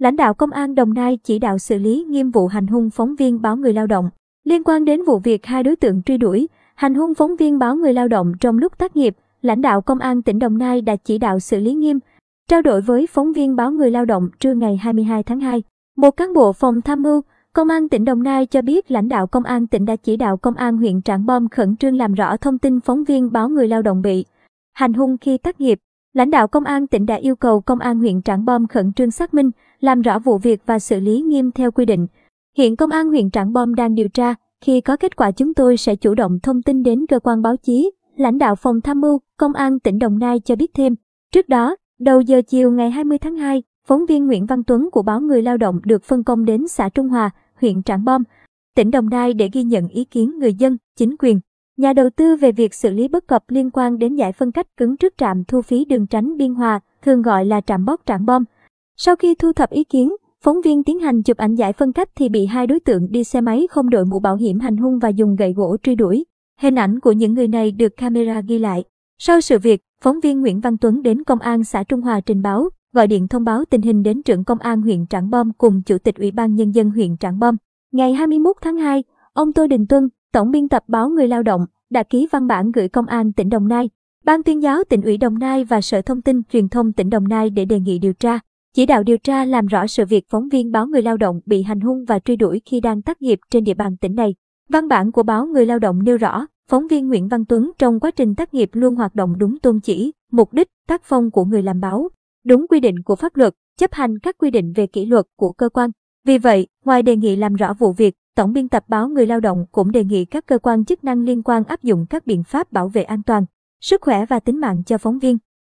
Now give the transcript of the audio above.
Lãnh đạo Công an Đồng Nai chỉ đạo xử lý nghiêm vụ hành hung phóng viên báo người lao động. Liên quan đến vụ việc hai đối tượng truy đuổi, hành hung phóng viên báo người lao động trong lúc tác nghiệp, lãnh đạo Công an tỉnh Đồng Nai đã chỉ đạo xử lý nghiêm. Trao đổi với phóng viên báo người lao động trưa ngày 22 tháng 2, một cán bộ phòng tham mưu, Công an tỉnh Đồng Nai cho biết lãnh đạo Công an tỉnh đã chỉ đạo Công an huyện Trảng Bom khẩn trương làm rõ thông tin phóng viên báo người lao động bị hành hung khi tác nghiệp. Lãnh đạo Công an tỉnh đã yêu cầu Công an huyện Trảng Bom khẩn trương xác minh, làm rõ vụ việc và xử lý nghiêm theo quy định. Hiện Công an huyện Trảng Bom đang điều tra, khi có kết quả chúng tôi sẽ chủ động thông tin đến cơ quan báo chí. Lãnh đạo phòng tham mưu, Công an tỉnh Đồng Nai cho biết thêm. Trước đó, đầu giờ chiều ngày 20 tháng 2, phóng viên Nguyễn Văn Tuấn của báo Người Lao động được phân công đến xã Trung Hòa, huyện Trảng Bom, tỉnh Đồng Nai để ghi nhận ý kiến người dân, chính quyền, nhà đầu tư về việc xử lý bất cập liên quan đến giải phân cách cứng trước trạm thu phí đường tránh Biên Hòa, thường gọi là trạm bóc trạm Bom. Sau khi thu thập ý kiến, phóng viên tiến hành chụp ảnh giải phân cách thì bị hai đối tượng đi xe máy không đội mũ bảo hiểm hành hung và dùng gậy gỗ truy đuổi. Hình ảnh của những người này được camera ghi lại. Sau sự việc, phóng viên Nguyễn Văn Tuấn đến công an xã Trung Hòa trình báo, gọi điện thông báo tình hình đến trưởng công an huyện Trảng Bom cùng chủ tịch Ủy ban nhân dân huyện Trảng Bom. Ngày 21 tháng 2, ông Tô Đình Tuân, tổng biên tập báo Người lao động, đã ký văn bản gửi công an tỉnh Đồng Nai, ban tuyên giáo tỉnh ủy Đồng Nai và Sở Thông tin Truyền thông tỉnh Đồng Nai để đề nghị điều tra, chỉ đạo điều tra làm rõ sự việc phóng viên báo Người lao động bị hành hung và truy đuổi khi đang tác nghiệp trên địa bàn tỉnh này. Văn bản của báo Người lao động nêu rõ, phóng viên Nguyễn Văn Tuấn trong quá trình tác nghiệp luôn hoạt động đúng tôn chỉ, mục đích, tác phong của người làm báo, đúng quy định của pháp luật, chấp hành các quy định về kỷ luật của cơ quan. Vì vậy, ngoài đề nghị làm rõ vụ việc, Tổng biên tập báo Người lao động cũng đề nghị các cơ quan chức năng liên quan áp dụng các biện pháp bảo vệ an toàn, sức khỏe và tính mạng cho phóng viên.